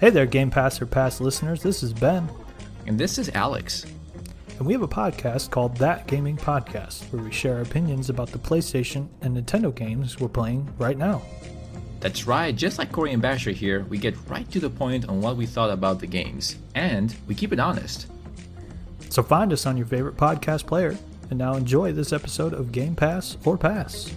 Hey there, Game Pass or Pass listeners. This is Ben, And this is Alex. and we have a podcast called That Gaming Podcast, where we share opinions about the PlayStation and Nintendo games we're playing right now. That's right, just like Corey and Basher here, we get right to the point on what we thought about the games. And we keep it honest. So find us on your favorite podcast player, and now enjoy this episode of Game Pass or Pass.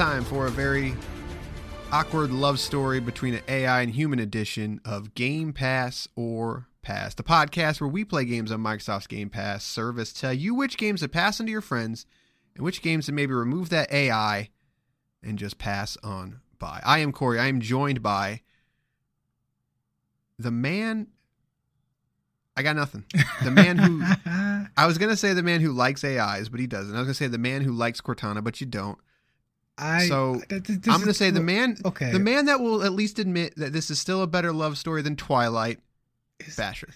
Time for a very awkward love story between an AI and human edition of Game Pass or Pass, the podcast where we play games on Microsoft's Game Pass service, tell you which games to pass on to your friends and which games to maybe remove that AI and just pass on by. I am Corey. I am joined by the man. I got nothing. The man who I was gonna say the man who likes AIs, but he doesn't. I was gonna say the man who likes Cortana, but you don't. I So, th- th- I'm gonna say the man, Okay, the man that will at least admit that this is still a better love story than Twilight, is- Basher.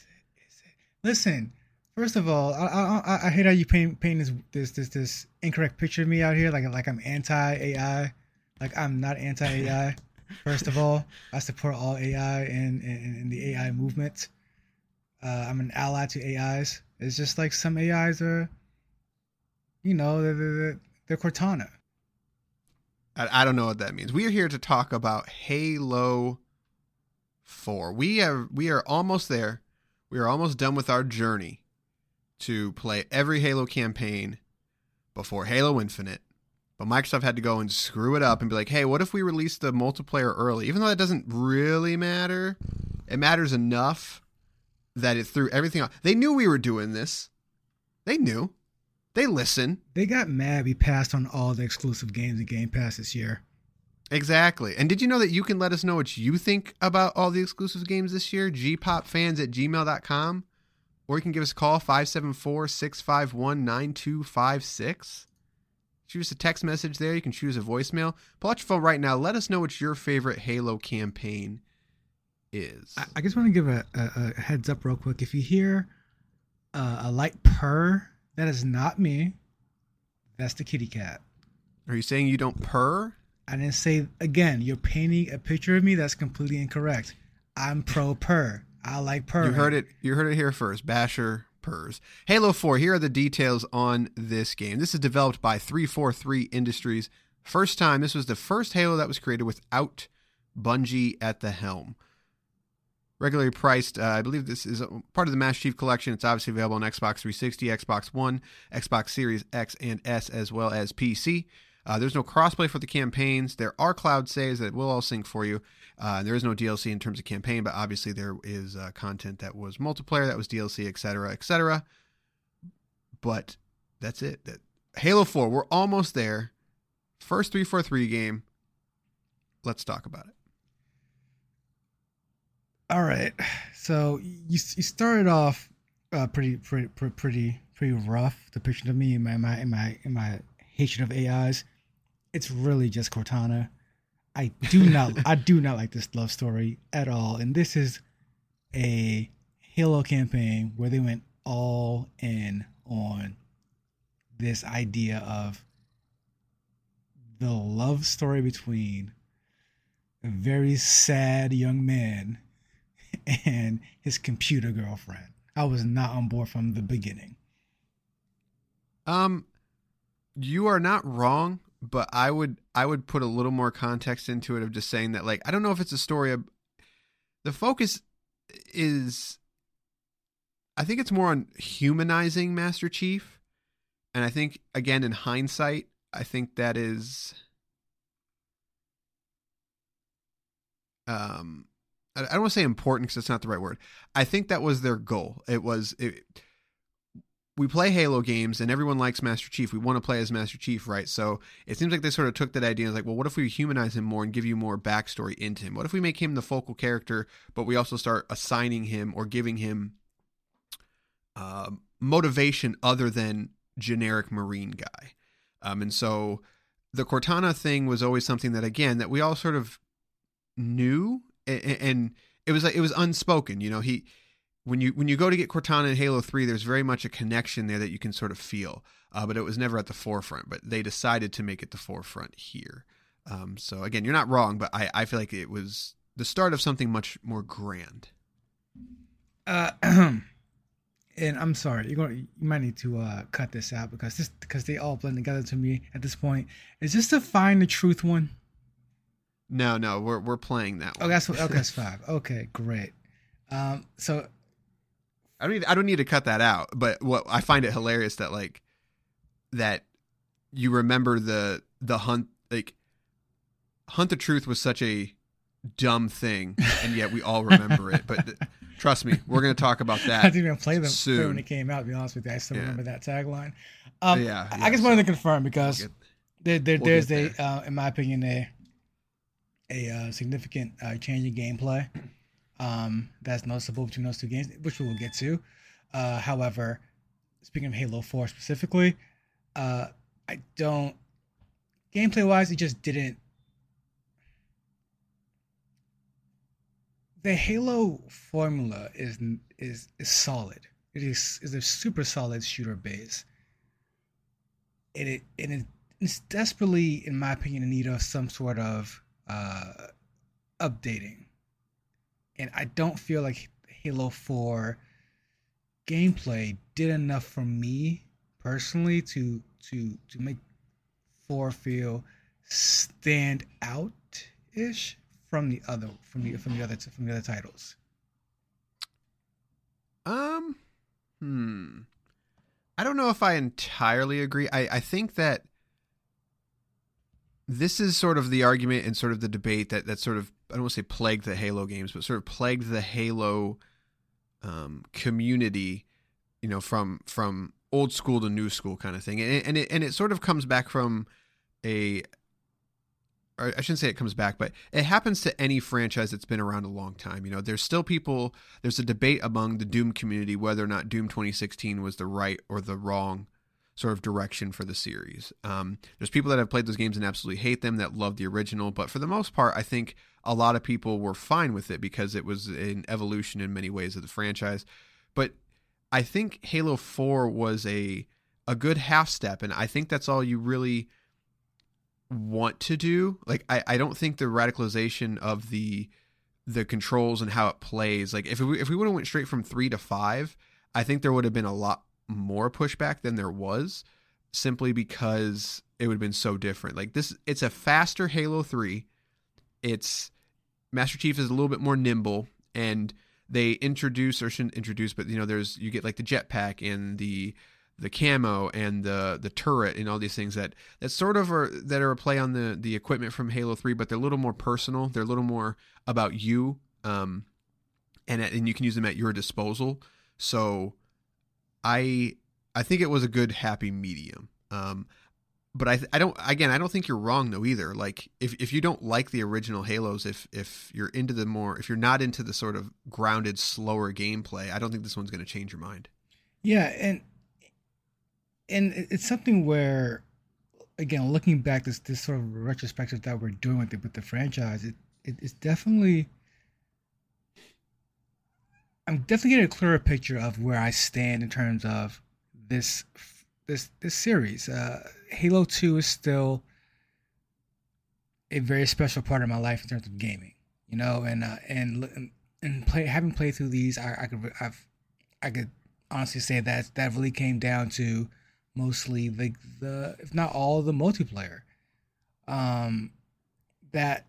Listen, first of all, I I, I- hate how you paint paint this this this this incorrect picture of me out here, like like I'm anti AI. Like I'm not anti AI. First of all, I support all AI and in, in the AI movement. Uh, I'm an ally to AIs. It's just like some AIs are, you know, they're, they're, they're Cortana. I, I don't know what that means. We are here to talk about Halo Four. We are we are almost there. We are almost done with our journey to play every Halo campaign before Halo Infinite. But Microsoft had to go and screw it up and be like, "Hey, what if we release the multiplayer early?" Even though that doesn't really matter, it matters enough that it threw everything off. They knew we were doing this. They knew. They listen. They got mad we passed on all the exclusive games in Game Pass this year. Exactly. And did you know that you can let us know what you think about all the exclusive games this year? gpopfans at gmail.com. Or you can give us a call, 574 651 9256. Shoot us a text message there. You can choose a voicemail. Pull out your phone right now. Let us know what your favorite Halo campaign is. I, I just want to give a, a, a heads up real quick. If you hear uh, a light purr, that is not me. That's the kitty cat. Are you saying you don't purr? I didn't say again. You're painting a picture of me that's completely incorrect. I'm pro purr. I like purr. You heard it. You heard it here first. Basher purrs. Halo 4. Here are the details on this game. This is developed by 343 Industries. First time. This was the first Halo that was created without Bungie at the helm. Regularly priced, uh, I believe this is part of the Master Chief Collection. It's obviously available on Xbox 360, Xbox One, Xbox Series X and S, as well as PC. Uh, there's no crossplay for the campaigns. There are cloud saves that will all sync for you. Uh, there is no DLC in terms of campaign, but obviously there is uh, content that was multiplayer, that was DLC, etc., etc. But that's it. That Halo 4, we're almost there. First 343 game. Let's talk about it. All right. So you you started off uh, pretty pretty pretty pretty rough. depiction of me in my my in my in my hatred of AIs. It's really just Cortana. I do not I do not like this love story at all. And this is a Halo campaign where they went all in on this idea of the love story between a very sad young man and his computer girlfriend. I was not on board from the beginning. Um, you are not wrong, but I would I would put a little more context into it of just saying that like I don't know if it's a story of the focus is I think it's more on humanizing Master Chief, and I think again in hindsight, I think that is um I don't want to say important because it's not the right word. I think that was their goal. It was it, we play Halo games and everyone likes Master Chief. We want to play as Master Chief, right? So it seems like they sort of took that idea and was like, well, what if we humanize him more and give you more backstory into him? What if we make him the focal character, but we also start assigning him or giving him uh, motivation other than generic Marine guy? Um, and so the Cortana thing was always something that, again, that we all sort of knew, and, it was like it was unspoken. You know, he when you when you go to get Cortana in Halo Three, there's very much a connection there that you can sort of feel, uh, but it was never at the forefront. But they decided to make it the forefront here. Um, so again, you're not wrong, but I, I feel like it was the start of something much more grand. Uh, and I'm sorry, you're going you might need to uh, cut this out because this because they all blend together to me at this point. Is this the find the truth one? No, no, we're we're playing that. One. Oh, that's okay. That's five. Okay, great. Um, so I don't need, I don't need to cut that out, but what I find it hilarious that like that you remember the the hunt like hunt the truth was such a dumb thing and yet we all remember it but trust me we're going to talk about that I didn't even play them soon. when it came out to be honest with you I still Yeah. remember that tagline um, Yeah, I- yeah, I just so- wanted to confirm because there, there, we'll there's get a uh, in my opinion a a uh, significant uh, change in gameplay. Um, that's noticeable between those two games which we will get to. Uh, however speaking of halo 4 specifically uh, i don't gameplay wise it just didn't the halo formula is is is solid. It is is a super solid shooter base. It and it, it's desperately, in my opinion, in need of some sort of uh, updating. And I don't feel like Halo Four gameplay did enough for me personally to to to make Four feel stand out ish from the other from the from the other from the other titles. Um, hmm. I don't know if I entirely agree. I, I think that this is sort of the argument and sort of the debate that, that sort of, I don't want to say plagued the Halo games, but sort of plagued the Halo um, community, you know, from, from old school to new school kind of thing. And, and, it, and it sort of comes back from a, I shouldn't say it comes back, but it happens to any franchise that's been around a long time. You know, there's still people, there's a debate among the Doom community whether or not Doom 2016 was the right or the wrong sort of direction for the series. Um, there's people that have played those games and absolutely hate them that love the original, but for the most part, I think a lot of people were fine with it because it was an evolution in many ways of the franchise. But I think Halo 4 was a a good half step, and I think that's all you really want to do. Like I, I don't think the radicalization of the the controls and how it plays. Like if we if we would have went straight from three to five, I think there would have been a lot more pushback than there was, simply because it would have been so different. Like this, it's a faster Halo Three. It's Master Chief is a little bit more nimble, and they introduce or shouldn't introduce, but you know, there's you get like the jetpack and the the camo and the the turret and all these things that that sort of are that are a play on the the equipment from Halo 3 but they're a little more personal they're a little more about you um and and you can use them at your disposal so I I think it was a good happy medium um but I I don't again I don't think you're wrong though either like if if you don't like the original Halos if if you're into the more if you're not into the sort of grounded slower gameplay I don't think this one's going to change your mind Yeah, and and it's something where, again, looking back, this this sort of retrospective that we're doing with the with the franchise, it, it it's definitely. I'm definitely getting a clearer picture of where I stand in terms of this this this series. Uh, Halo Two is still a very special part of my life in terms of gaming, you know, and uh, and and play having played through these, I, I could I've I could honestly say that that really came down to mostly the the if not all the multiplayer. Um, that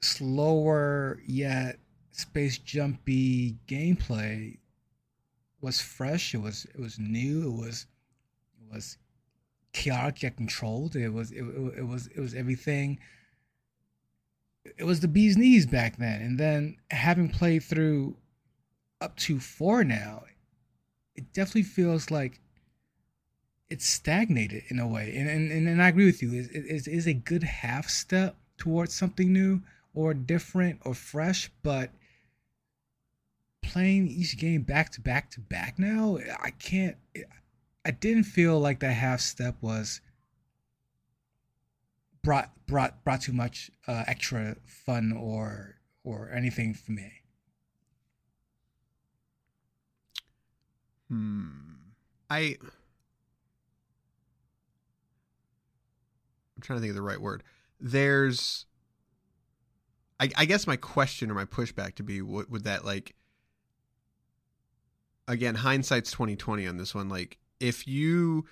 slower yet space jumpy gameplay was fresh. It was it was new. It was it was chaotic yet controlled. It was it, it, was it was everything. It was the bee's knees back then, and then having played through up to four now, it definitely feels like it's stagnated in a way. And and, and I agree with you. Is it is is a good half step towards something new or different or fresh, but playing each game back to back to back now, I can't I didn't feel like that half step was brought brought brought too much uh, extra fun or or anything for me. Hmm. I I'm trying to think of the right word. There's I, I guess my question or my pushback to be would, would that like again hindsight's 2020 on this one like if you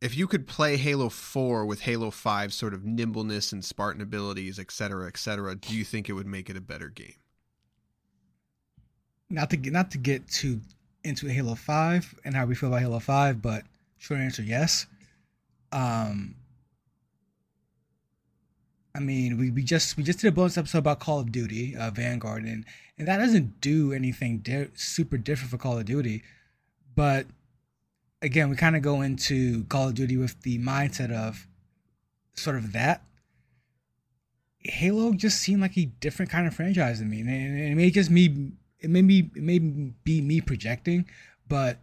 if you could play Halo 4 with Halo 5 sort of nimbleness and Spartan abilities, et cetera, et cetera, do you think it would make it a better game? Not to get not to get too into Halo 5 and how we feel about Halo 5, but short answer yes. Um I mean, we, we just we just did a bonus episode about Call of Duty, uh, Vanguard, and and that doesn't do anything di- super different for Call of Duty, but again, we kind of go into Call of Duty with the mindset of sort of that. Halo just seemed like a different kind of franchise to me, and it may just me, it may be, it be me projecting, but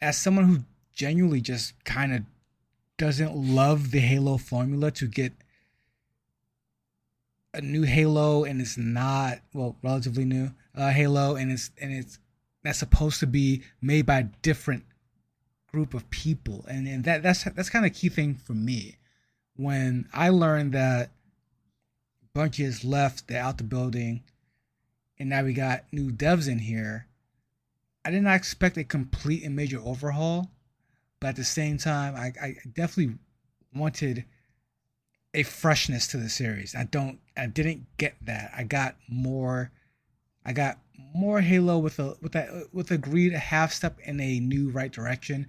as someone who genuinely just kind of doesn't love the Halo formula to get a new Halo and it's not well relatively new uh, Halo and it's and it's that's supposed to be made by a different group of people. And, and that that's that's kind of key thing for me. When I learned that Bungie has left the out the building and now we got new devs in here I did not expect a complete and major overhaul but at the same time I, I definitely wanted a freshness to the series. I don't I didn't get that. I got more I got more Halo with a with that with agreed a half step in a new right direction.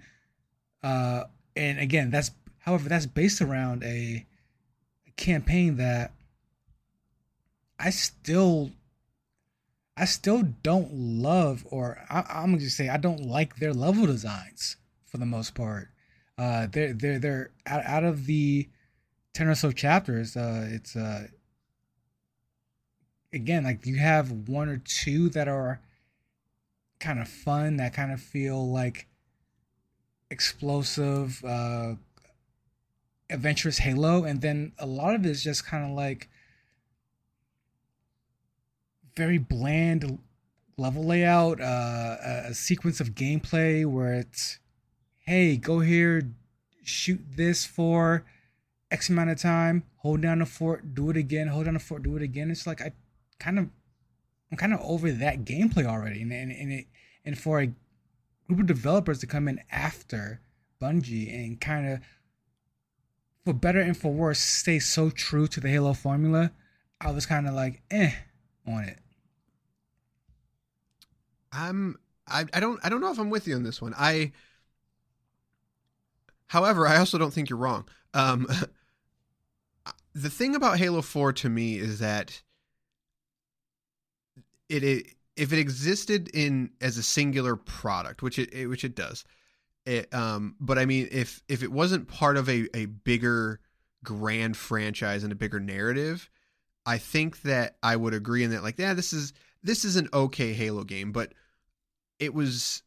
Uh and again, that's however that's based around a, a campaign that I still I still don't love, or I, am gonna say I don't like their level designs for the most part. Uh, they're they're they're out, out of the ten or so chapters, uh, it's uh, again like you have one or two that are kind of fun, that kind of feel like explosive, uh, adventurous Halo, and then a lot of it is just kind of like very bland level layout, uh, a sequence of gameplay where it's, hey, go here, shoot this for X amount of time, hold down the fort, do it again, hold down the fort, do it again. It's like I kind of I'm kind of over that gameplay already. And and, and it and for a group of developers to come in after Bungie and kind of for better and for worse stay so true to the Halo formula, I was kind of like eh on it. I'm I, I don't I don't know if I'm with you on this one. I however, I also don't think you're wrong. Um the thing about Halo 4 to me is that it, it if it existed in as a singular product, which it, it which it does, it, um, but I mean, if if it wasn't part of a a bigger grand franchise and a bigger narrative, I think that I would agree in that like, yeah, this is this is an okay Halo game, but it was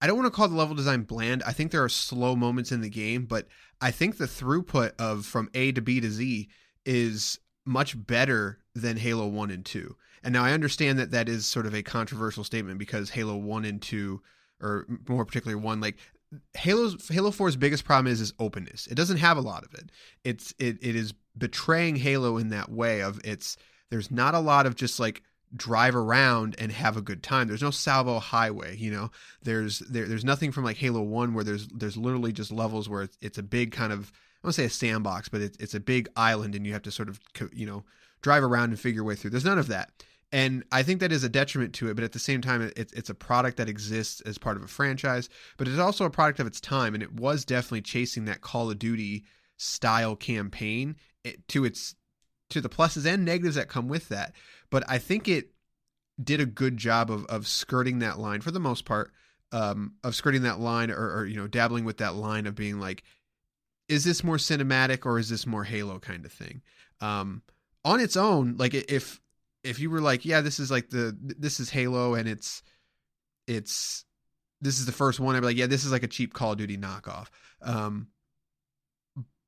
I don't want to call the level design bland. I think there are slow moments in the game, but I think the throughput of from A to B to Z is much better than Halo 1 and 2. And now I understand that that is sort of a controversial statement because Halo 1 and 2 or more particularly 1 like Halo's Halo 4's biggest problem is is openness. It doesn't have a lot of it. It's it it is betraying Halo in that way of it's there's not a lot of just like drive around and have a good time. There's no Tsavo Highway, you know. There's there, there's nothing from like Halo One where there's there's literally just levels where it's, it's a big kind of I don't say a sandbox, but it's it's a big island and you have to sort of you know drive around and figure your way through. There's none of that, and I think that is a detriment to it. But at the same time, it's it's a product that exists as part of a franchise, but it's also a product of its time, and it was definitely chasing that Call of Duty style campaign eh, to its to the pluses and negatives that come with that. But I think it did a good job of of skirting that line for the most part, um, of skirting that line or, or you know dabbling with that line of being like, is this more cinematic or is this more Halo kind of thing? Um, on its own, like if if you were like, yeah, this is like the this is Halo and it's it's this is the first one, I'd be like, yeah, this is like a cheap Call of Duty knockoff. Um,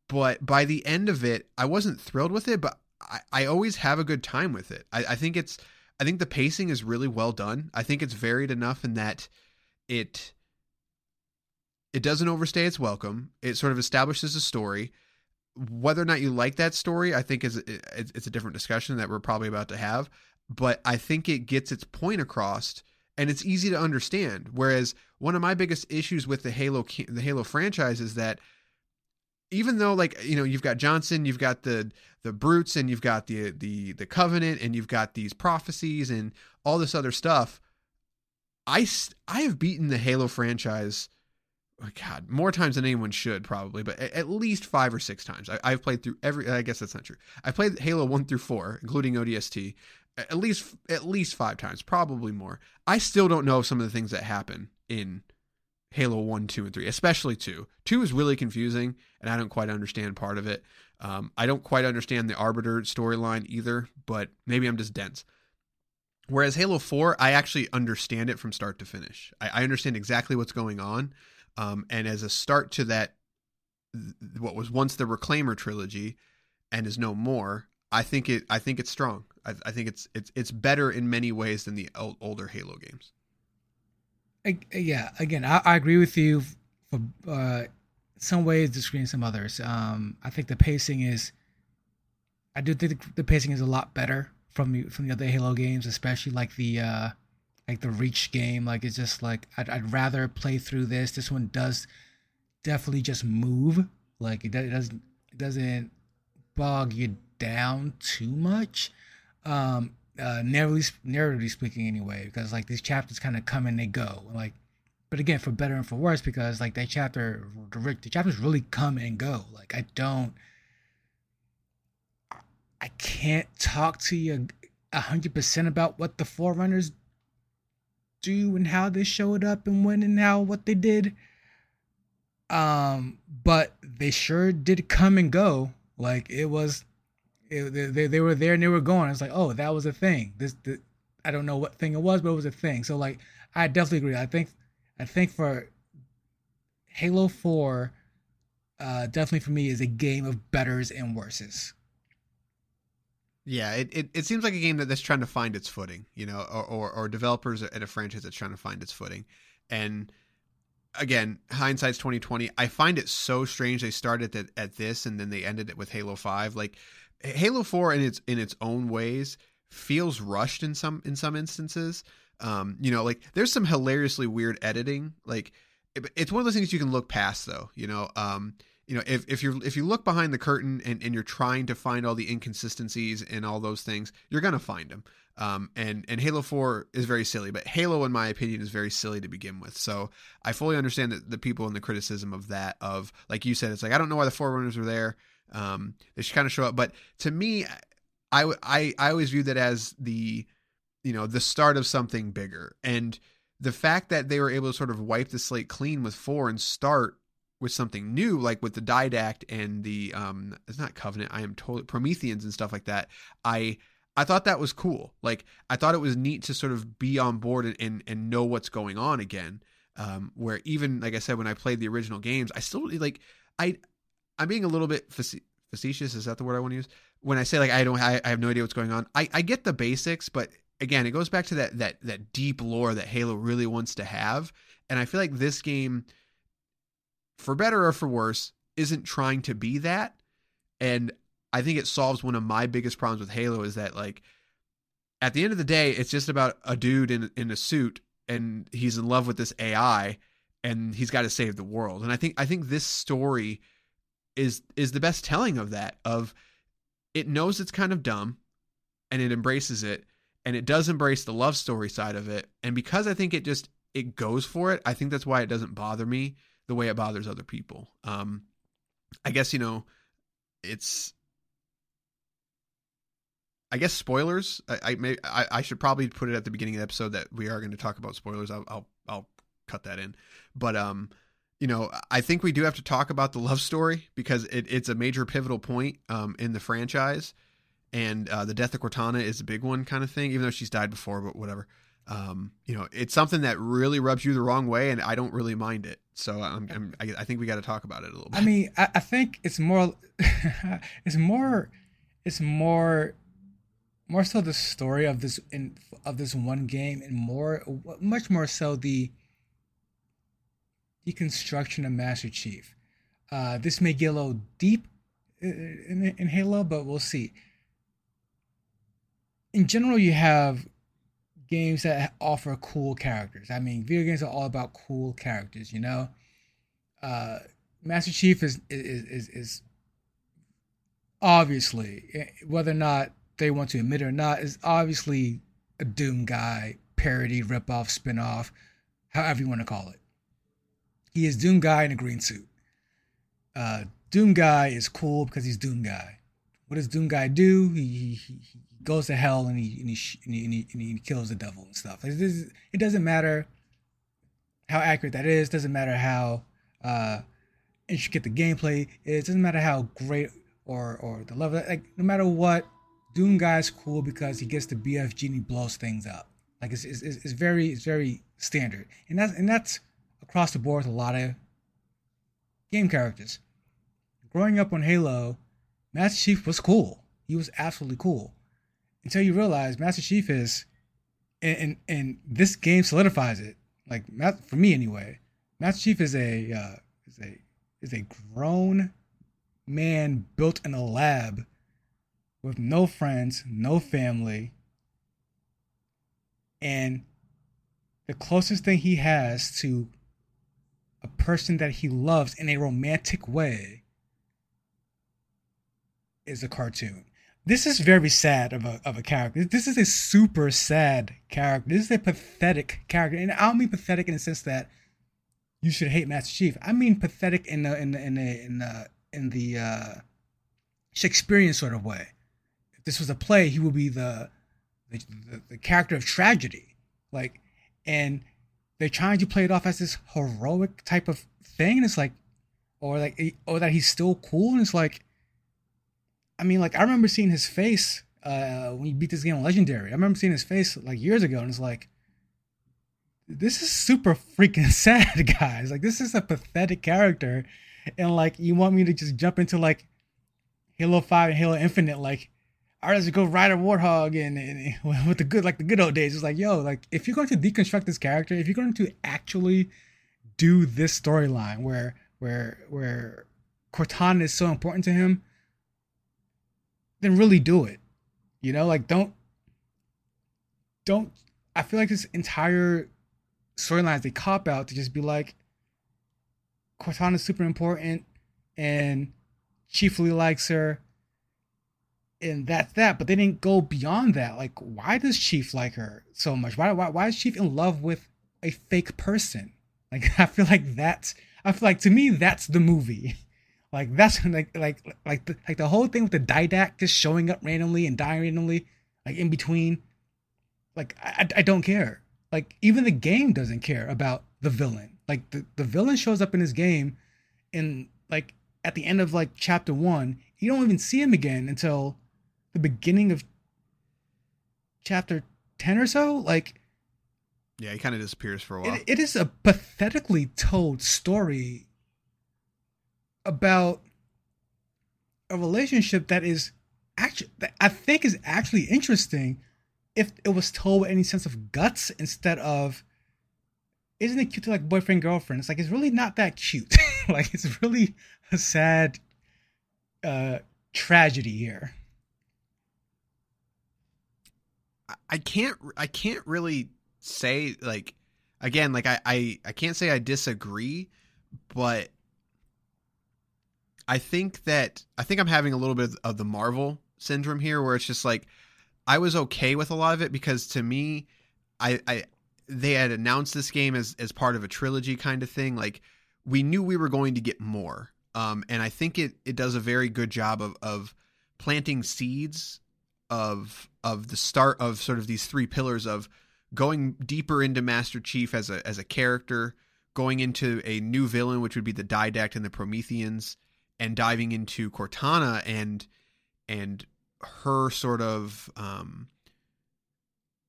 but by the end of it, I wasn't thrilled with it, but I, I always have a good time with it. I, I think it's I think the pacing is really well done. I think it's varied enough in that it it doesn't overstay its welcome. It sort of establishes a story. Whether or not you like that story, I think is it's a different discussion that we're probably about to have. But I think it gets its point across, and it's easy to understand. Whereas one of my biggest issues with the Halo the Halo franchise is that even though like you know you've got Johnson, you've got the the brutes, and you've got the the the Covenant, and you've got these prophecies and all this other stuff. I I have beaten the Halo franchise oh God, more times than anyone should probably, but at least five or six times. I, have played through every. I guess that's not true. I played Halo one through four, including ODST, at least at least five times, probably more. I still don't know some of the things that happen in Halo one, two, and three, especially two. Two is really confusing, and I don't quite understand part of it. Um, I don't quite understand the Arbiter storyline either, but maybe I'm just dense. Whereas Halo 4, I actually understand it from start to finish. I, I understand exactly what's going on. Um, and as a start to that, what was once the Reclaimer trilogy, and is no more, I think it. I think it's strong. I, I think it's it's it's better in many ways than the old, older Halo games. I, yeah, again, I, I, agree with you for uh, some ways, disagreeing some others. Um, I think the pacing is. I do think the pacing is a lot better from from the other Halo games, especially like the uh, like the reach game like it's just like I'd, I'd rather play through this this one does definitely just move like it, it doesn't it doesn't bog you down too much um uh narratively speaking anyway because like these chapters kind of come and they go like but again for better and for worse because like that chapter the, the chapters really come and go like i don't i can't talk to you a 100% about what the forerunners do and how they showed up and when and how what they did. Um, but they sure did come and go. Like it was, it, they they were there and they were going. It's like, oh, that was a thing. This, the, I don't know what thing it was, but it was a thing. So like, I definitely agree. I think, I think for Halo Four, uh, definitely for me is a game of betters and worses. Yeah, it, it, it seems like a game that, that's trying to find its footing, you know, or, or, or developers at a franchise that's trying to find its footing. And again, hindsight's twenty twenty. I find it so strange they started at, at this and then they ended it with Halo Five. Like Halo Four in its in its own ways feels rushed in some in some instances. Um, you know, like there's some hilariously weird editing. Like it, it's one of those things you can look past though. You know, um, you know if, if you're if you look behind the curtain and, and you're trying to find all the inconsistencies and all those things you're gonna find them um, and and halo 4 is very silly but halo in my opinion is very silly to begin with so i fully understand that the people in the criticism of that of like you said it's like i don't know why the forerunners are there um, they should kind of show up but to me I, I i always view that as the you know the start of something bigger and the fact that they were able to sort of wipe the slate clean with four and start with something new, like with the Didact and the um, it's not Covenant. I am totally Prometheans and stuff like that. I I thought that was cool. Like I thought it was neat to sort of be on board and and, and know what's going on again. Um, where even like I said, when I played the original games, I still like I I'm being a little bit facetious. Is that the word I want to use? When I say like I don't I, I have no idea what's going on. I I get the basics, but again, it goes back to that that that deep lore that Halo really wants to have, and I feel like this game for better or for worse, isn't trying to be that. And I think it solves one of my biggest problems with Halo is that like at the end of the day, it's just about a dude in in a suit and he's in love with this AI and he's got to save the world. And I think I think this story is is the best telling of that of it knows it's kind of dumb and it embraces it and it does embrace the love story side of it. And because I think it just it goes for it, I think that's why it doesn't bother me the way it bothers other people. Um, I guess you know, it's. I guess spoilers. I I, may, I I should probably put it at the beginning of the episode that we are going to talk about spoilers. I'll I'll I'll cut that in. But um, you know, I think we do have to talk about the love story because it, it's a major pivotal point um in the franchise, and uh, the death of Cortana is a big one kind of thing. Even though she's died before, but whatever. Um, you know, it's something that really rubs you the wrong way, and I don't really mind it. So I'm, I'm I, I think we got to talk about it a little bit. I mean, I, I think it's more, it's more, it's more, more so the story of this in of this one game, and more, much more so the deconstruction of Master Chief. Uh, this may get a little deep in, in Halo, but we'll see. In general, you have games that offer cool characters. I mean, video games are all about cool characters, you know. Uh, Master Chief is is is, is obviously eh, whether or not they want to admit it or not is obviously a Doom guy parody, ripoff, spinoff, however you want to call it. He is Doom guy in a green suit. Uh, Doom guy is cool because he's Doom guy. What does Doom guy do? He, he, he goes to hell and he and he, and he, and he, and he kills the devil and stuff. It, doesn't matter how accurate that is. Doesn't matter how uh, intricate the gameplay is. Doesn't matter how great or or the level. Like no matter what, Doom guy's cool because he gets the BFG and he blows things up. Like it's, it's, it's very it's very standard, and that's and that's across the board with a lot of game characters. Growing up on Halo, Master Chief was cool. He was absolutely cool. Until you realize Master Chief is and and, and this game solidifies it. Like for me anyway. Master Chief is a uh, is a is a grown man built in a lab with no friends, no family, and the closest thing he has to a person that he loves in a romantic way is a cartoon. This is very sad of a of a character. This is a super sad character. This is a pathetic character, and I don't mean pathetic in the sense that you should hate Master Chief. I mean pathetic in the in the in the in the, in the uh, Shakespearean sort of way. If this was a play, he would be the the, the, the character of tragedy, like, and they're trying to play it off as this heroic type of thing. And it's like, or like, or that he's still cool. And it's like, I mean, like I remember seeing his face uh, when he beat this game on Legendary. I remember seeing his face like years ago, and it's like, this is super freaking sad, guys. Like this is a pathetic character, and like you want me to just jump into like Halo Five and Halo Infinite, like all right, let's go ride a warthog and, and, with the good like the good old days. It's like, yo, like if you're going to deconstruct this character, if you're going to actually do this storyline where where where Cortana is so important to him, then really do it. You know, like don't don't I feel like this entire storyline is a cop out to just be like Cortana's super important and Chiefly likes her and that's that. But they didn't go beyond that. Like, why does Chief like her so much? Why why why is Chief in love with a fake person? Like, I feel like that's I feel like to me that's the movie. Like that's like like like the, like the whole thing with the Didact just showing up randomly and dying randomly, like in between. Like I, I don't care. Like even the game doesn't care about the villain. Like the, the villain shows up in this game, and like at the end of like chapter one, you don't even see him again until the beginning of chapter 10 or so like yeah he kind of disappears for a while it, it is a pathetically told story about a relationship that is actually that i think is actually interesting if it was told with any sense of guts instead of isn't it cute to like boyfriend girlfriend? It's like it's really not that cute. Like it's really a sad uh tragedy here. I can't I can't really say like again like I I, I can't say I disagree, but I think that I think I'm having a little bit of the Marvel syndrome here where it's just like I was okay with a lot of it because to me I I they had announced this game as as part of a trilogy kind of thing. Like we knew we were going to get more um and I think it it does a very good job of of planting seeds of of the start of sort of these three pillars of going deeper into Master Chief as a as a character, going into a new villain, which would be the Didact and the Prometheans, and diving into Cortana and and her sort of um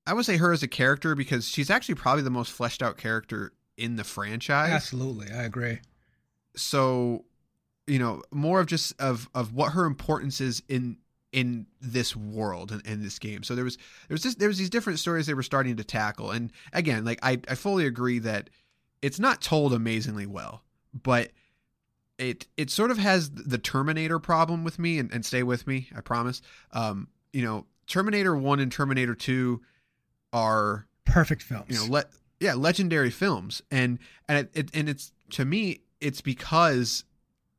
I would say her as a character because she's actually probably the most fleshed out character in the franchise. Absolutely, I agree. So, you know, more of just of of what her importance is in in this world and in this game. So there was there was just there was these different stories they were starting to tackle. And again, like I, I fully agree that it's not told amazingly well, but it it sort of has the Terminator problem with me and, and stay with me, I promise. Um, you know, Terminator 1 and Terminator 2 are perfect films. You know, let yeah, legendary films. And and it, it and it's to me it's because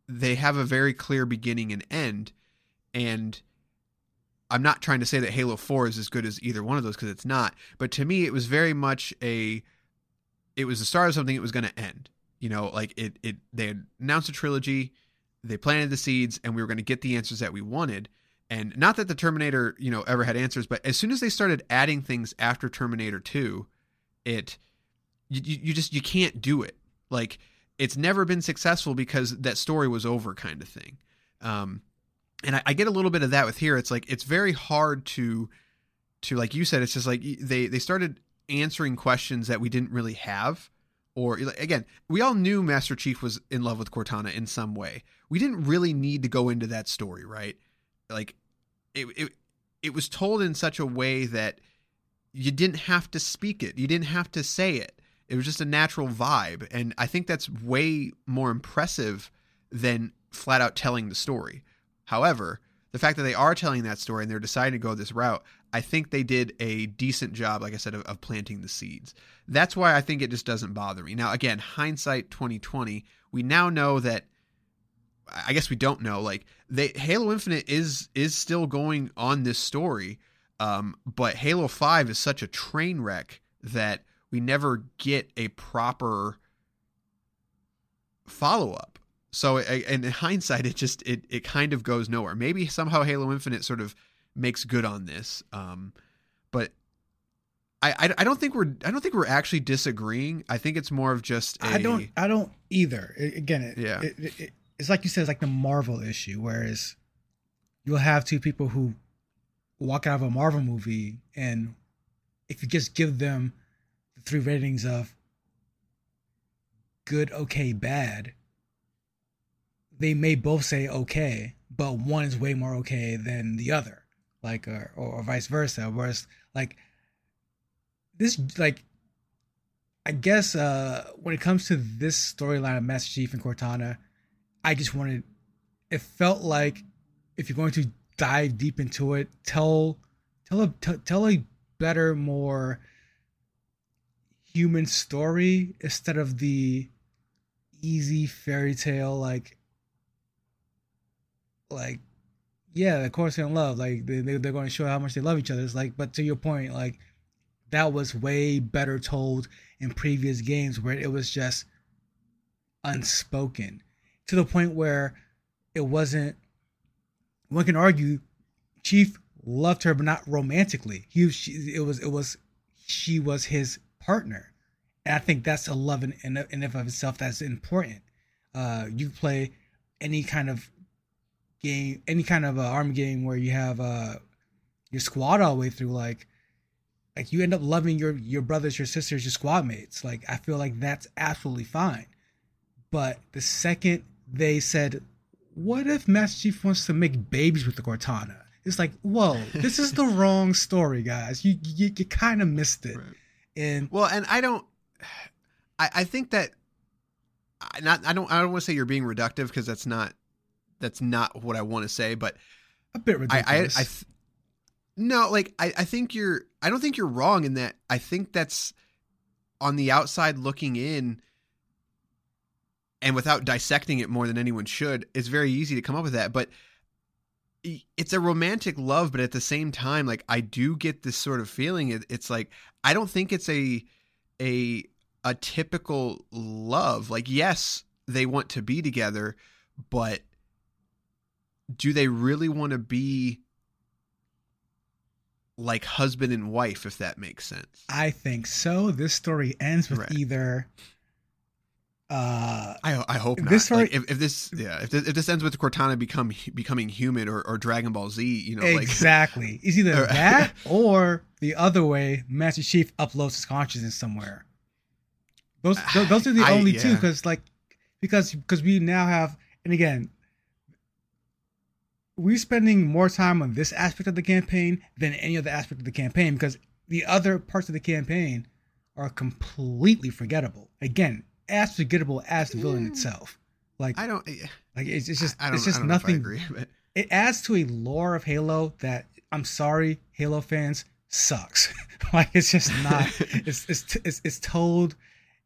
they have a very clear beginning and end and I'm not trying to say that Halo 4 is as good as either one of those because it's not. But to me, it was very much a. It was the start of something. It was going to end. You know, like it. It they announced a trilogy, they planted the seeds, and we were going to get the answers that we wanted. And not that the Terminator, you know, ever had answers, but as soon as they started adding things after Terminator 2, it you, you just you can't do it. Like it's never been successful because that story was over, kind of thing. Um, and I, I, get a little bit of that with here. It's like it's very hard to to like you said. It's just like they they started answering questions that we didn't really have. Or again, we all knew Master Chief was in love with Cortana in some way. We didn't really need to go into that story, right? Like it it it was told in such a way that you didn't have to speak it. You didn't have to say it. It was just a natural vibe, and I think that's way more impressive than flat out telling the story. However, the fact that they are telling that story and they're deciding to go this route, I think they did a decent job, like I said, of, of, planting the seeds. That's why I think it just doesn't bother me. Now, again, hindsight 2020, we now know that. I guess we don't know. Like they, Halo Infinite is is still going on this story, um, but Halo Five is such a train wreck that we never get a proper follow up. So, and in hindsight, it just it it kind of goes nowhere. Maybe somehow Halo Infinite sort of makes good on this, um, but I, I, I don't think we're I don't think we're actually disagreeing. I think it's more of just I I don't I don't either. It, again, it, yeah, it, it, it's like you said, it's like the Marvel issue, whereas you'll have two people who walk out of a Marvel movie, and if you just give them the three ratings of good, okay, bad they may both say okay, but one is way more okay than the other, like or, or vice versa. Whereas like this, like I guess uh when it comes to this storyline of Master Chief and Cortana, I just wanted. It felt like if you're going to dive deep into it, tell tell a t- tell a better, more human story instead of the easy fairy tale like like yeah, of course they're in love. Like they, they they're going to show how much they love each other. It's like, but to your point, like that was way better told in previous games where it was just unspoken to the point where it wasn't. One can argue, Chief loved her, but not romantically. He she, it was it was she was his partner, and I think that's a love in in of itself that's important. Uh, you play any kind of game, any kind of uh, arm game where you have uh, your squad all the way through, like like you end up loving your your brothers, your sisters, your squad mates. Like I feel like that's absolutely fine. But the second they said, "What if Master Chief wants to make babies with the Cortana?" It's like, whoa, this is the wrong story, guys. You you, you kind of missed it. Right. And well, and I don't. I, I think that not I don't I don't want to say you're being reductive because that's not that's not what I want to say, but a bit ridiculous. I, I, I th- no, like I, I think you're. I don't think you're wrong in that. I think that's on the outside looking in, and without dissecting it more than anyone should, it's very easy to come up with that. But it's a romantic love, but at the same time, like I do get this sort of feeling. It, it's like I don't think it's a a a typical love. Like yes, they want to be together, but do they really want to be like husband and wife, if that makes sense. I think so. This story ends with Right. either. Uh, I I hope not. This story- Like, if, if this yeah if this, if this ends with Cortana become becoming human or, or Dragon Ball Z, you know, like exactly. It's either Or- that or the other way. Master Chief uploads his consciousness somewhere. Those those, those are the I- only two because like because because we now have and again we're spending more time on this aspect of the campaign than any other aspect of the campaign because the other parts of the campaign are completely forgettable. Again, as forgettable as the villain itself. Like I don't like it's, it's just I don't, it's just I don't know if I nothing agree, but it adds to a lore of Halo that I'm sorry, Halo fans sucks. like it's just not. it's it's it's, it's told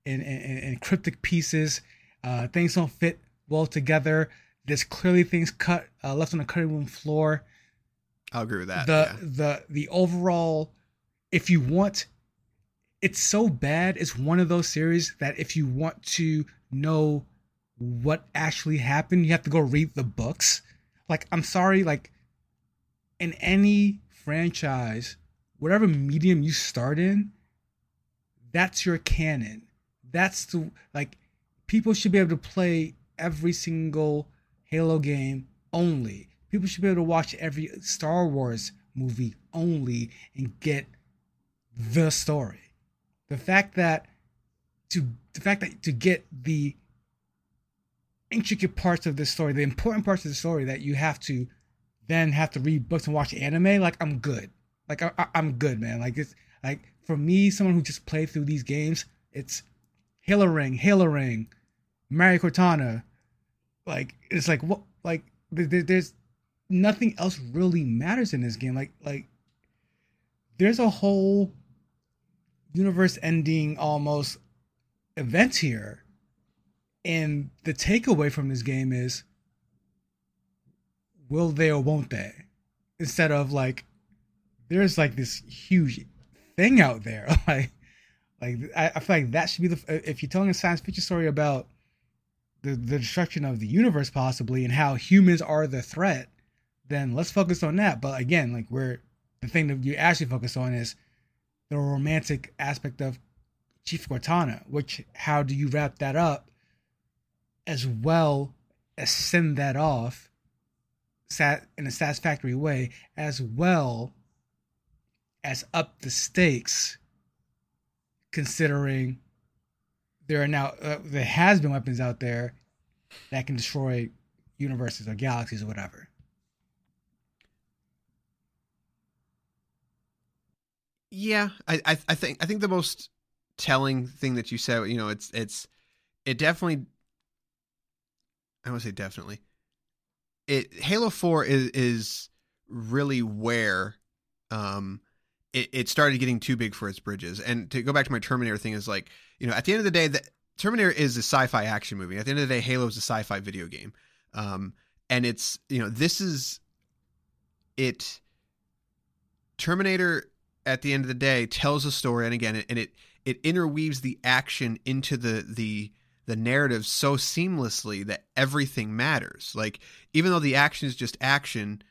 in, in in cryptic pieces. Uh, things don't fit well together. There's clearly things cut uh, left on the cutting room floor. I'll agree with that. the yeah. the the overall, if you want, it's so bad. It's one of those series that if you want to know what actually happened, you have to go read the books. Like I'm sorry, like in any franchise, whatever medium you start in, that's your canon. That's the like people should be able to play every single Halo game only. People should be able to watch every Star Wars movie only and get the story. The fact that to the fact that to get the intricate parts of the story, the important parts of the story that you have to then have to read books and watch anime, like I'm good. Like I, I'm good, man. Like it's like for me, someone who just played through these games, it's Halo Ring, Halo Ring, Mario Cortana. Like it's like what like there, there- there's nothing else really matters in this game. Like like there's a whole universe ending almost event here. And the takeaway from this game is will they or won't they? Instead of like there's like this huge thing out there. Like like I, I feel like that should be the if you're telling a science fiction story about the, the destruction of the universe possibly and how humans are the threat, then let's focus on that. But again, like we're the thing that you actually focus on is the romantic aspect of Chief Cortana, which how do you wrap that up as well as send that off sat in a satisfactory way as well as up the stakes considering there are now uh, there has been weapons out there that can destroy universes or galaxies or whatever Yeah, I, I I think I think the most telling thing that you said, you know, it's it's it definitely I would say definitely. It Halo 4 is is really where um it, it started getting too big for its bridges. And to go back to my Terminator thing is like, you know, at the end of the day, the Terminator is a sci-fi action movie. At the end of the day, Halo is a sci-fi video game. Um and it's, you know, this is it Terminator at the end of the day tells a story and again and it it interweaves the action into the the the narrative so seamlessly that everything matters like even though the action is just action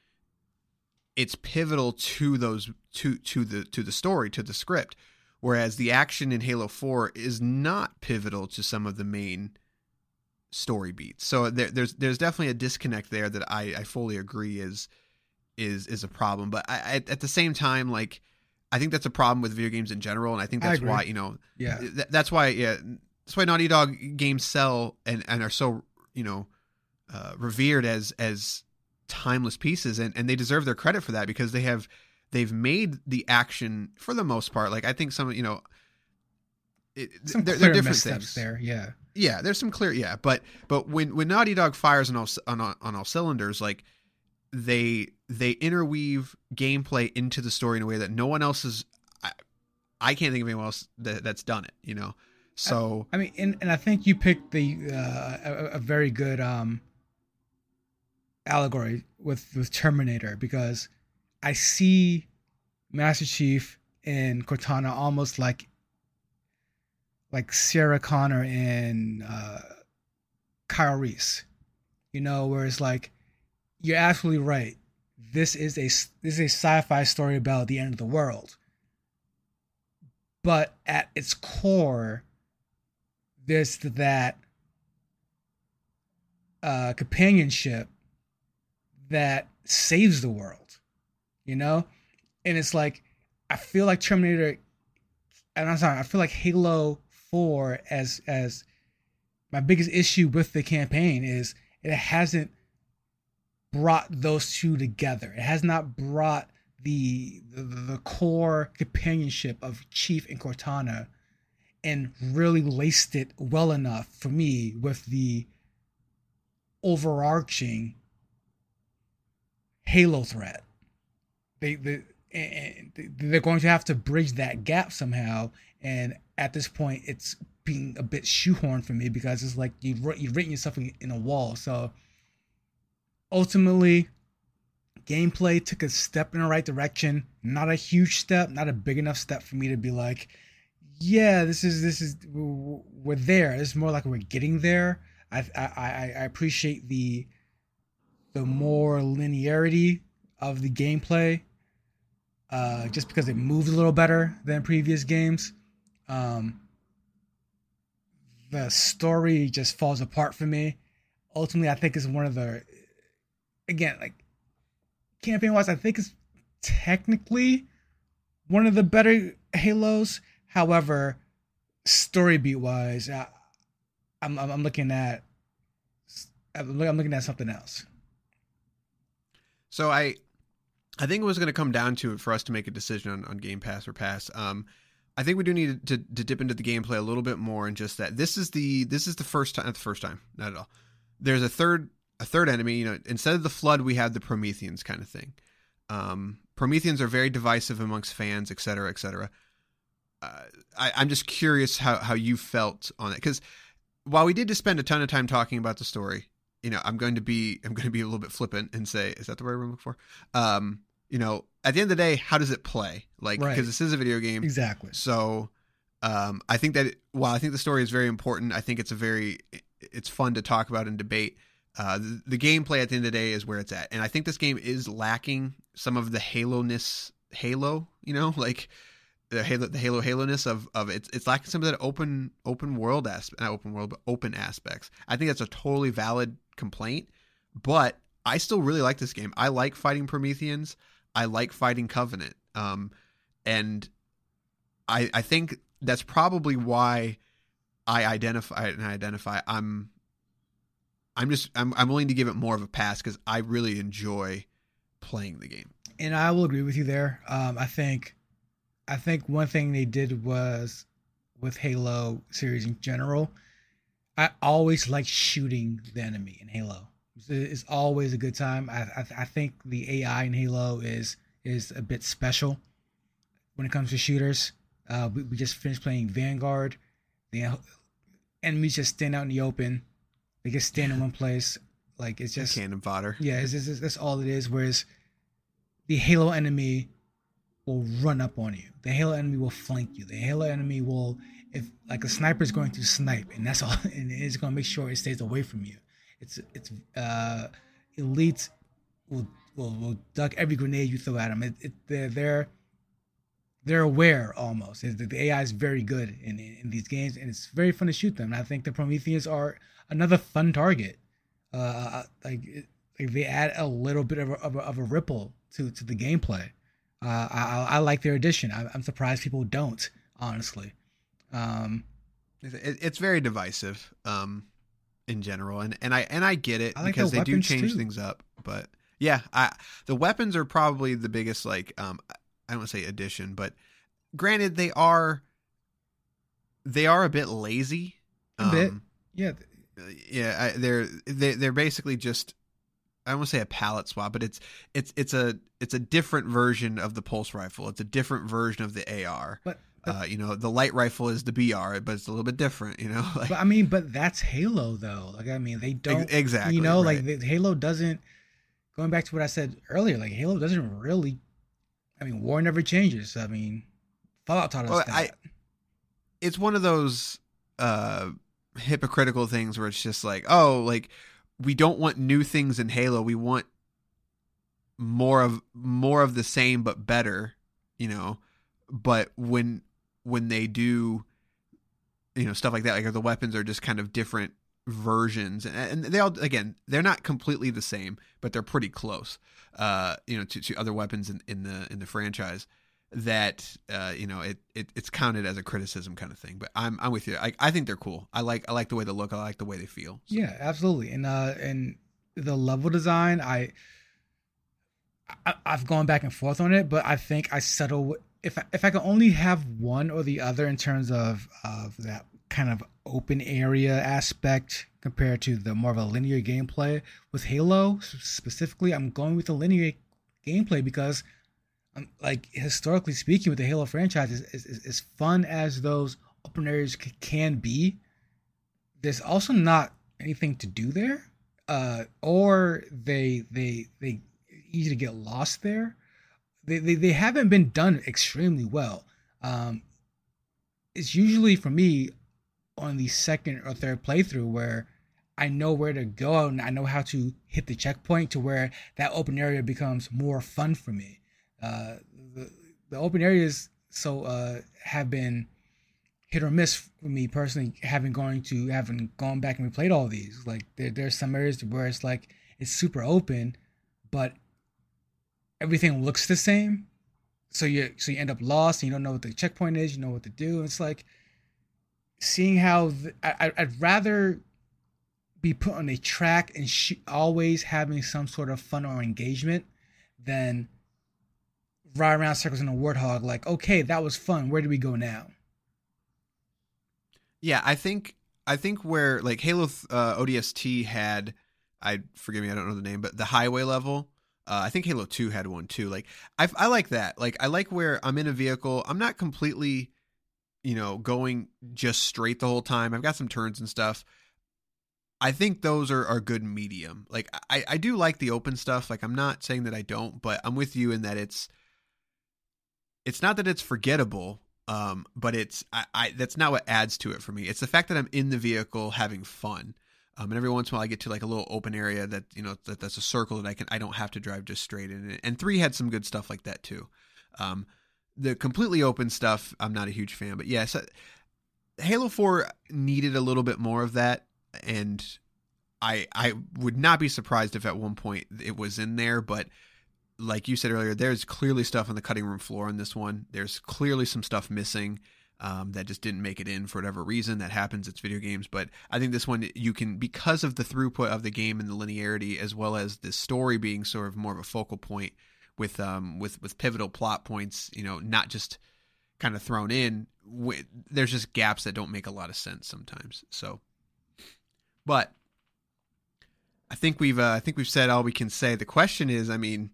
it's pivotal to those to to the to the story to the script. Whereas the action in Halo 4 is not pivotal to some of the main story beats. So there, there's there's definitely a disconnect there that I I fully agree is is is a problem. But I, I at the same time like I think that's a problem with video games in general, and I think that's agree. why you know yeah. th- that's why yeah that's why Naughty Dog games sell and and are so you know uh, revered as as timeless pieces, and and they deserve their credit for that because they have they've made the action for the most part. Like I think some you know. It, some they're, they're different things. there yeah. Yeah there's some clear yeah but but when when naughty dog fires on all on, on all cylinders like they they interweave gameplay into the story in a way that no one else is i, I can't think of anyone else that, that's done it you know? So I mean, and, and I think you picked the uh, a, a very good um, allegory with with Terminator because I see Master Chief and Cortana almost like like Sarah Connor and uh, Kyle Reese, you know, where it's like you're absolutely right. this is a this is a sci-fi story about the end of the world. But at its core, there's that uh, companionship that saves the world, you know? And it's like, I feel like Terminator, and I'm sorry, I feel like Halo 4 as, as my biggest issue with the campaign is it hasn't brought those two together. It has not brought the, the, the core companionship of Chief and Cortana and really laced it well enough for me with the overarching Halo threat. They, they they're going to have to bridge that gap somehow. And at this point, it's being a bit shoehorned for me because it's like you've you've written yourself in a wall. So ultimately, gameplay took a step in the right direction. Not a huge step, not a big enough step for me to be like, yeah, this is this is we're there. It's more like we're getting there. I I I appreciate the the more linearity of the gameplay, uh, just because it moves a little better than previous games. Um, the story just falls apart for me. Ultimately, I think is one of the again like campaign wise, I think it's technically one of the better Halos However, story beat wise, I, I'm, I'm looking at I'm looking at something else. So I I think it was going to come down to it for us to make a decision on, on Game Pass or Pass. Um, I think we do need to, to dip into the gameplay a little bit more and just that this is the this is the first time not the first time not at all. There's a third a third enemy. You know, instead of the flood, we have the Prometheans kind of thing. Um, Prometheans are very divisive amongst fans, et cetera, et cetera uh, I, I'm just curious how, how you felt on it because while we did just spend a ton of time talking about the story, you know, I'm going to be I'm going to be a little bit flippant and say, is that the right word I'm looking for? Um, you know, at the end of the day, how does it play? Like, because right. this is a video game, exactly. So, um, I think that it, while I think the story is very important, I think it's a very it's fun to talk about and debate. Uh, the, the gameplay at the end of the day is where it's at, and I think this game is lacking some of the Halo ness, Halo. You know, like the Halo, the Halo Halo ness of of it's it's lacking some of that open open world aspect, not open world, but open aspects. I think that's a totally valid complaint, but I still really like this game. I like fighting Prometheans. I like fighting Covenant. Um, and I I think that's probably why I identify and I identify I'm I'm just I'm I'm willing to give it more of a pass because I really enjoy playing the game. And I will agree with you there. Um, I think I think one thing they did was with Halo series in general. I always like shooting the enemy in Halo. It's always a good time. I, I, I think the AI in Halo is is a bit special when it comes to shooters. Uh, we, we just finished playing Vanguard. The enemies just stand out in the open. They just stand in one place. Like it's just cannon fodder. Yeah, it's, it's, it's, that's all it is. Whereas the Halo enemy will run up on you. The Halo enemy will flank you. The Halo enemy will, if like a sniper is going to snipe, and that's all, and it's going to make sure it stays away from you. It's it's uh, elites will will, will duck every grenade you throw at them. It, it, they're they're they're aware almost. The AI is very good in, in, in these games, and it's very fun to shoot them. And I think the Prometheans are another fun target. Uh, uh like, like they add a little bit of a, of a, of a ripple to to the gameplay. Uh, I, I, like their addition. I, am surprised people don't, honestly. Um, it, it's very divisive um, in general, and, and I and I get it like because the they do change too. things up. But yeah, I, the weapons are probably the biggest like um, I don't want to say addition, but granted they are they are a bit lazy. A bit, um, yeah, yeah. I, they're they, they're basically just I don't want to say a palette swap, but it's it's it's a it's a different version of the pulse rifle. It's a different version of the AR. But, but uh, you know, the light rifle is the BR, but it's a little bit different. You know, like, but I mean, but that's Halo though. Like I mean, they don't exactly. You know, right. like Halo doesn't. Going back to what I said earlier, like Halo doesn't really. I mean, war never changes. I mean, Fallout taught us well, that. I, it's one of those uh hypocritical things where it's just like, oh, like we don't want new things in Halo. We want more of more of the same but better, you know. But when when they do you know stuff like that like the weapons are just kind of different versions and they all again they're not completely the same but they're pretty close uh you know to, to other weapons in, in the in the franchise that uh you know it, it it's counted as a criticism kind of thing but i'm i'm with you. I, I think they're cool. I like i like the way they look. I like the way they feel. So. yeah absolutely. And uh and the level design i I, have gone back and forth on it, but I think I settle if I, if I can only have one or the other in terms of of that kind of open area aspect compared to the more of a linear gameplay with Halo specifically, I'm going with the linear gameplay because, like historically speaking, with the Halo franchise, as, as fun as those open areas c- can be, there's also not anything to do there, uh, or they they they easy to get lost there. They, they, they haven't been done extremely well. Um, it's usually for me on the second or third playthrough where I know where to go and I know how to hit the checkpoint to where that open area becomes more fun for me. Uh, the, the open areas so uh, have been hit or miss for me personally, having going to having gone back and replayed all these. Like there, there's some areas where it's like it's super open, but everything looks the same. So you so you end up lost and you don't know what the checkpoint is. You know what to do. It's like seeing how the, I, I'd rather be put on a track and sh- always having some sort of fun or engagement than ride around circles in a warthog. Like, okay, that was fun. Where do we go now? Yeah, I think I think where like Halo uh, ODST had, I forgive me, I don't know the name, but the highway level uh, I think Halo 2 had one too. Like I I like that. Like I like where I'm in a vehicle. I'm not completely you know going just straight the whole time. I've got some turns and stuff. I think those are, are good medium. Like I, I do like the open stuff. Like I'm not saying that I don't, but I'm with you in that it's it's not that it's forgettable, um, but it's I, I that's not what adds to it for me. It's the fact that I'm in the vehicle having fun. Um, and every once in a while, I get to like a little open area that you know that that's a circle that I can I don't have to drive just straight in. And three had some good stuff like that too. Um, the completely open stuff, I'm not a huge fan, but yes, Halo Four needed a little bit more of that, and I I would not be surprised if at one point it was in there, but like you said earlier, there's clearly stuff on the cutting room floor in this one. There's clearly some stuff missing um, that just didn't make it in for whatever reason. That happens. It's video games, but I think this one you can because of the throughput of the game and the linearity, as well as the story being sort of more of a focal point with um with with pivotal plot points. You know, not just kind of thrown in. There's just gaps that don't make a lot of sense sometimes. So, but I think we've uh, I think we've said all we can say. The question is, I mean,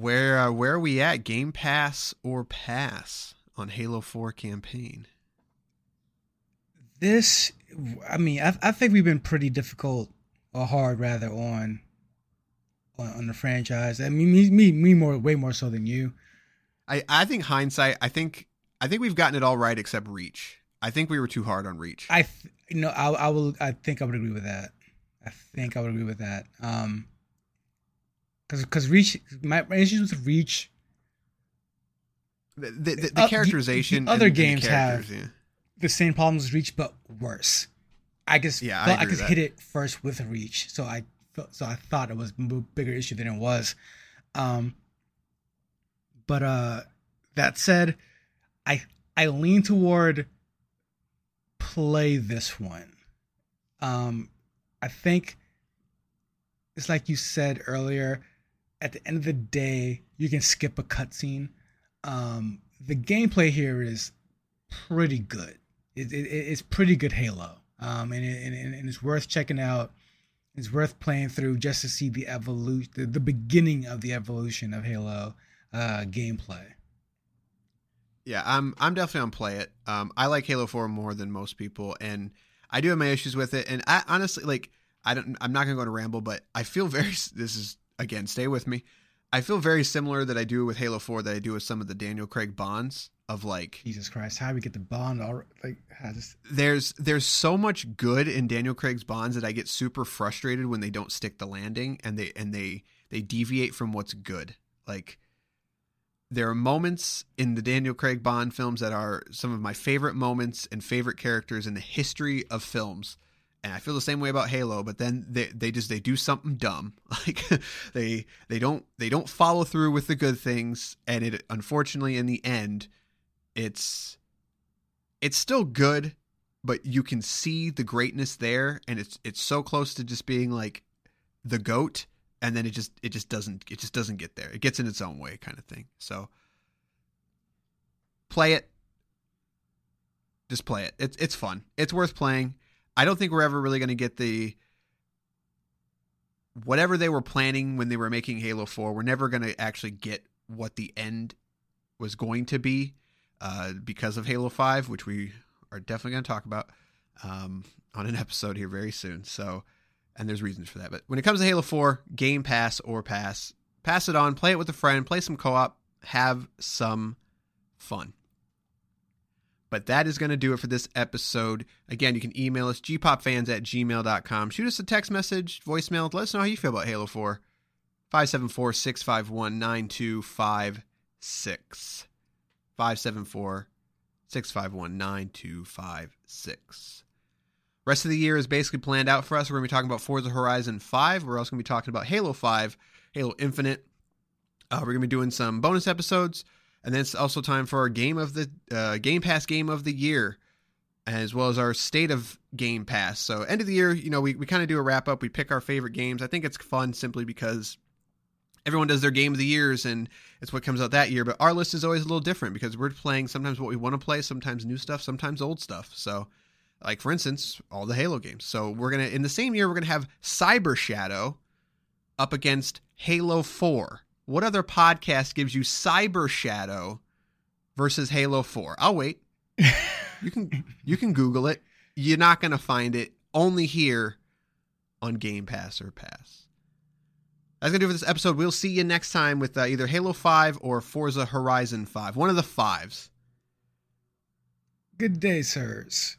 where uh, where are we at? Game Pass or pass? on Halo 4 campaign? This, I mean, I, I think we've been pretty difficult or hard rather on on, on the franchise. I mean, me, me, me more, way more so than you. I, I think hindsight. I think, I think we've gotten it all right except Reach. I think we were too hard on Reach. I, you know, I, I will. I think I would agree with that. I think I would agree with that. Um, because because Reach, my, my issues with Reach the the, the, the uh, characterization. The, other games have yeah. the same problems as Reach, but worse. I guess yeah, I, I just hit it first with Reach, so I so I thought it was a bigger issue than it was. Um, but uh, that said, I I lean toward play this one. Um, I think it's like you said earlier. At the end of the day, you can skip a cutscene um, the gameplay here is pretty good. It, it, it's pretty good Halo, um, and, it, and, and it's worth checking out. It's worth playing through just to see the evolution, the, the beginning of the evolution of Halo uh, gameplay. Yeah, I'm I'm definitely on play it. Um, I like Halo Four more than most people, and I do have my issues with it. And I honestly like I don't. I'm not gonna go to ramble, but I feel very. This is again, stay with me. I feel very similar that I do with Halo 4 that I do with some of the Daniel Craig bonds of like Jesus Christ, how do we get the bond all like just... there's there's so much good in Daniel Craig's bonds that I get super frustrated when they don't stick the landing and they and they they deviate from what's good. Like there are moments in the Daniel Craig Bond films that are some of my favorite moments and favorite characters in the history of films. And I feel the same way about Halo, but then they, they just they do something dumb. Like they they don't they don't follow through with the good things and it unfortunately in the end it's it's still good, but you can see the greatness there and it's it's so close to just being like the goat and then it just it just doesn't it just doesn't get there. It gets in its own way kind of thing. So play it. Just play it. It's it's fun. It's worth playing. I don't think we're ever really going to get the whatever they were planning when they were making Halo 4. We're never going to actually get what the end was going to be uh, because of Halo 5, which we are definitely going to talk about um, on an episode here very soon. So and there's reasons for that. But when it comes to Halo 4, Game Pass or Pass, pass it on, play it with a friend, play some co op, have some fun. But that is going to do it for this episode. Again, you can email us, gpopfans at gmail.com. Shoot us a text message, voicemail. Let us know how you feel about Halo 4. 574 651 9256. 574 651 9256. Rest of the year is basically planned out for us. We're going to be talking about Forza Horizon 5. We're also going to be talking about Halo 5, Halo Infinite. Uh, we're going to be doing some bonus episodes. And then it's also time for our game of the uh, Game Pass game of the year, as well as our state of Game Pass. So end of the year, you know, we, we kind of do a wrap up. We pick our favorite games. I think it's fun simply because everyone does their game of the years and it's what comes out that year. But our list is always a little different because we're playing sometimes what we want to play, sometimes new stuff, sometimes old stuff. So like for instance, all the Halo games. So we're gonna in the same year we're gonna have Cyber Shadow up against Halo 4. What other podcast gives you Cyber Shadow versus Halo 4? I'll wait. you can you can Google it. You're not gonna find it only here on Game Pass or Pass. That's gonna do for this episode. We'll see you next time with uh, either Halo 5 or Forza Horizon 5. One of the fives. Good day, sirs.